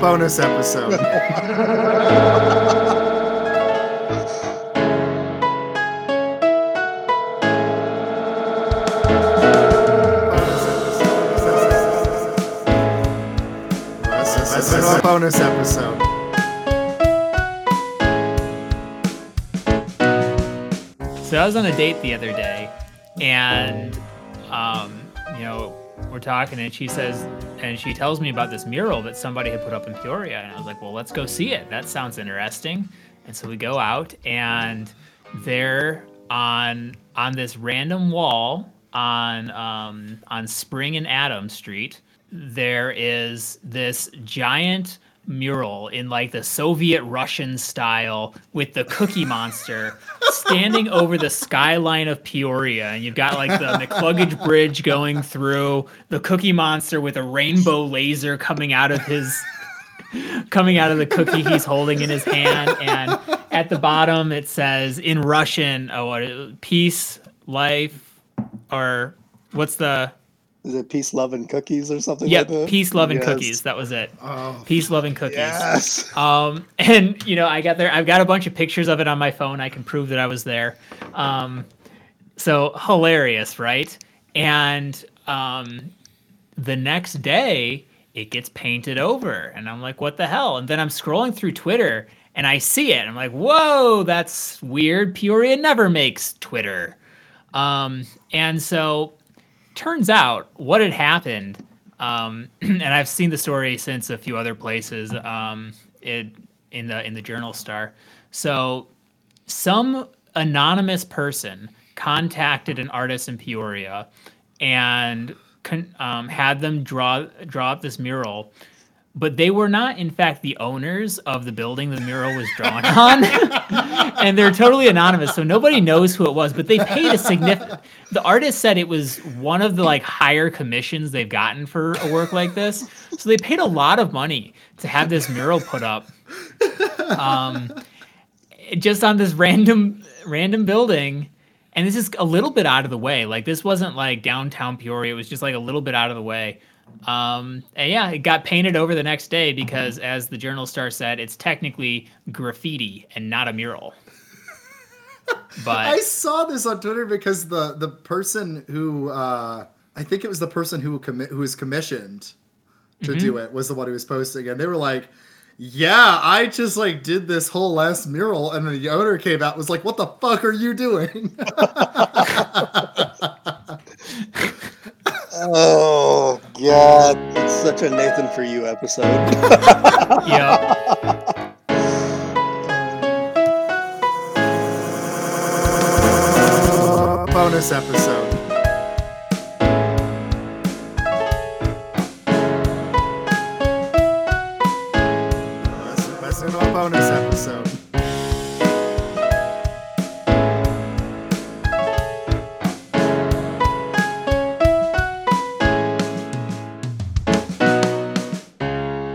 bonus episode. bonus episode. So I was on a date the other day, and um, you know, we're talking, and she says, and she tells me about this mural that somebody had put up in Peoria, and I was like, well, let's go see it. That sounds interesting. And so we go out, and there on on this random wall on um, on Spring and Adams Street, there is this giant mural in like the Soviet Russian style with the Cookie Monster standing over the skyline of Peoria, and you've got like the McCluggage Bridge going through the Cookie Monster with a rainbow laser coming out of his coming out of the cookie he's holding in his hand, and at the bottom it says in Russian, "Oh, what, peace, life, or what's the is it peace, love, and cookies or something? Yep, like peace, love, and yes. cookies. That was it. Oh, peace, love, and cookies. Yes. Um, and you know, I got there. I've got a bunch of pictures of it on my phone. I can prove that I was there. Um, so hilarious, right? And um, the next day, it gets painted over, and I'm like, what the hell? And then I'm scrolling through Twitter, and I see it. I'm like, whoa, that's weird. Peoria never makes Twitter. Um, and so turns out what had happened, um, and I've seen the story since a few other places um, it, in the in the Journal Star. So some anonymous person contacted an artist in Peoria and con- um, had them draw draw up this mural but they were not in fact the owners of the building the mural was drawn on. And they're totally anonymous so nobody knows who it was but they paid a significant the artist said it was one of the like higher commissions they've gotten for a work like this. So they paid a lot of money to have this mural put up um, just on this random random building. And this is a little bit out of the way. Like this wasn't like downtown peoria. It was just like a little bit out of the way um, and yeah, it got painted over the next day because, as the Journal Star said, it's technically graffiti and not a mural. But I saw this on Twitter because the the person who uh, I think it was the person who commi- who was commissioned to mm-hmm. do it was the one who was posting, and they were like, "Yeah, I just like did this whole last mural," and then the owner came out was like, "What the fuck are you doing?" Oh God, it's such a Nathan for you episode. yeah. bonus episode. Listen, listen to a bonus episode.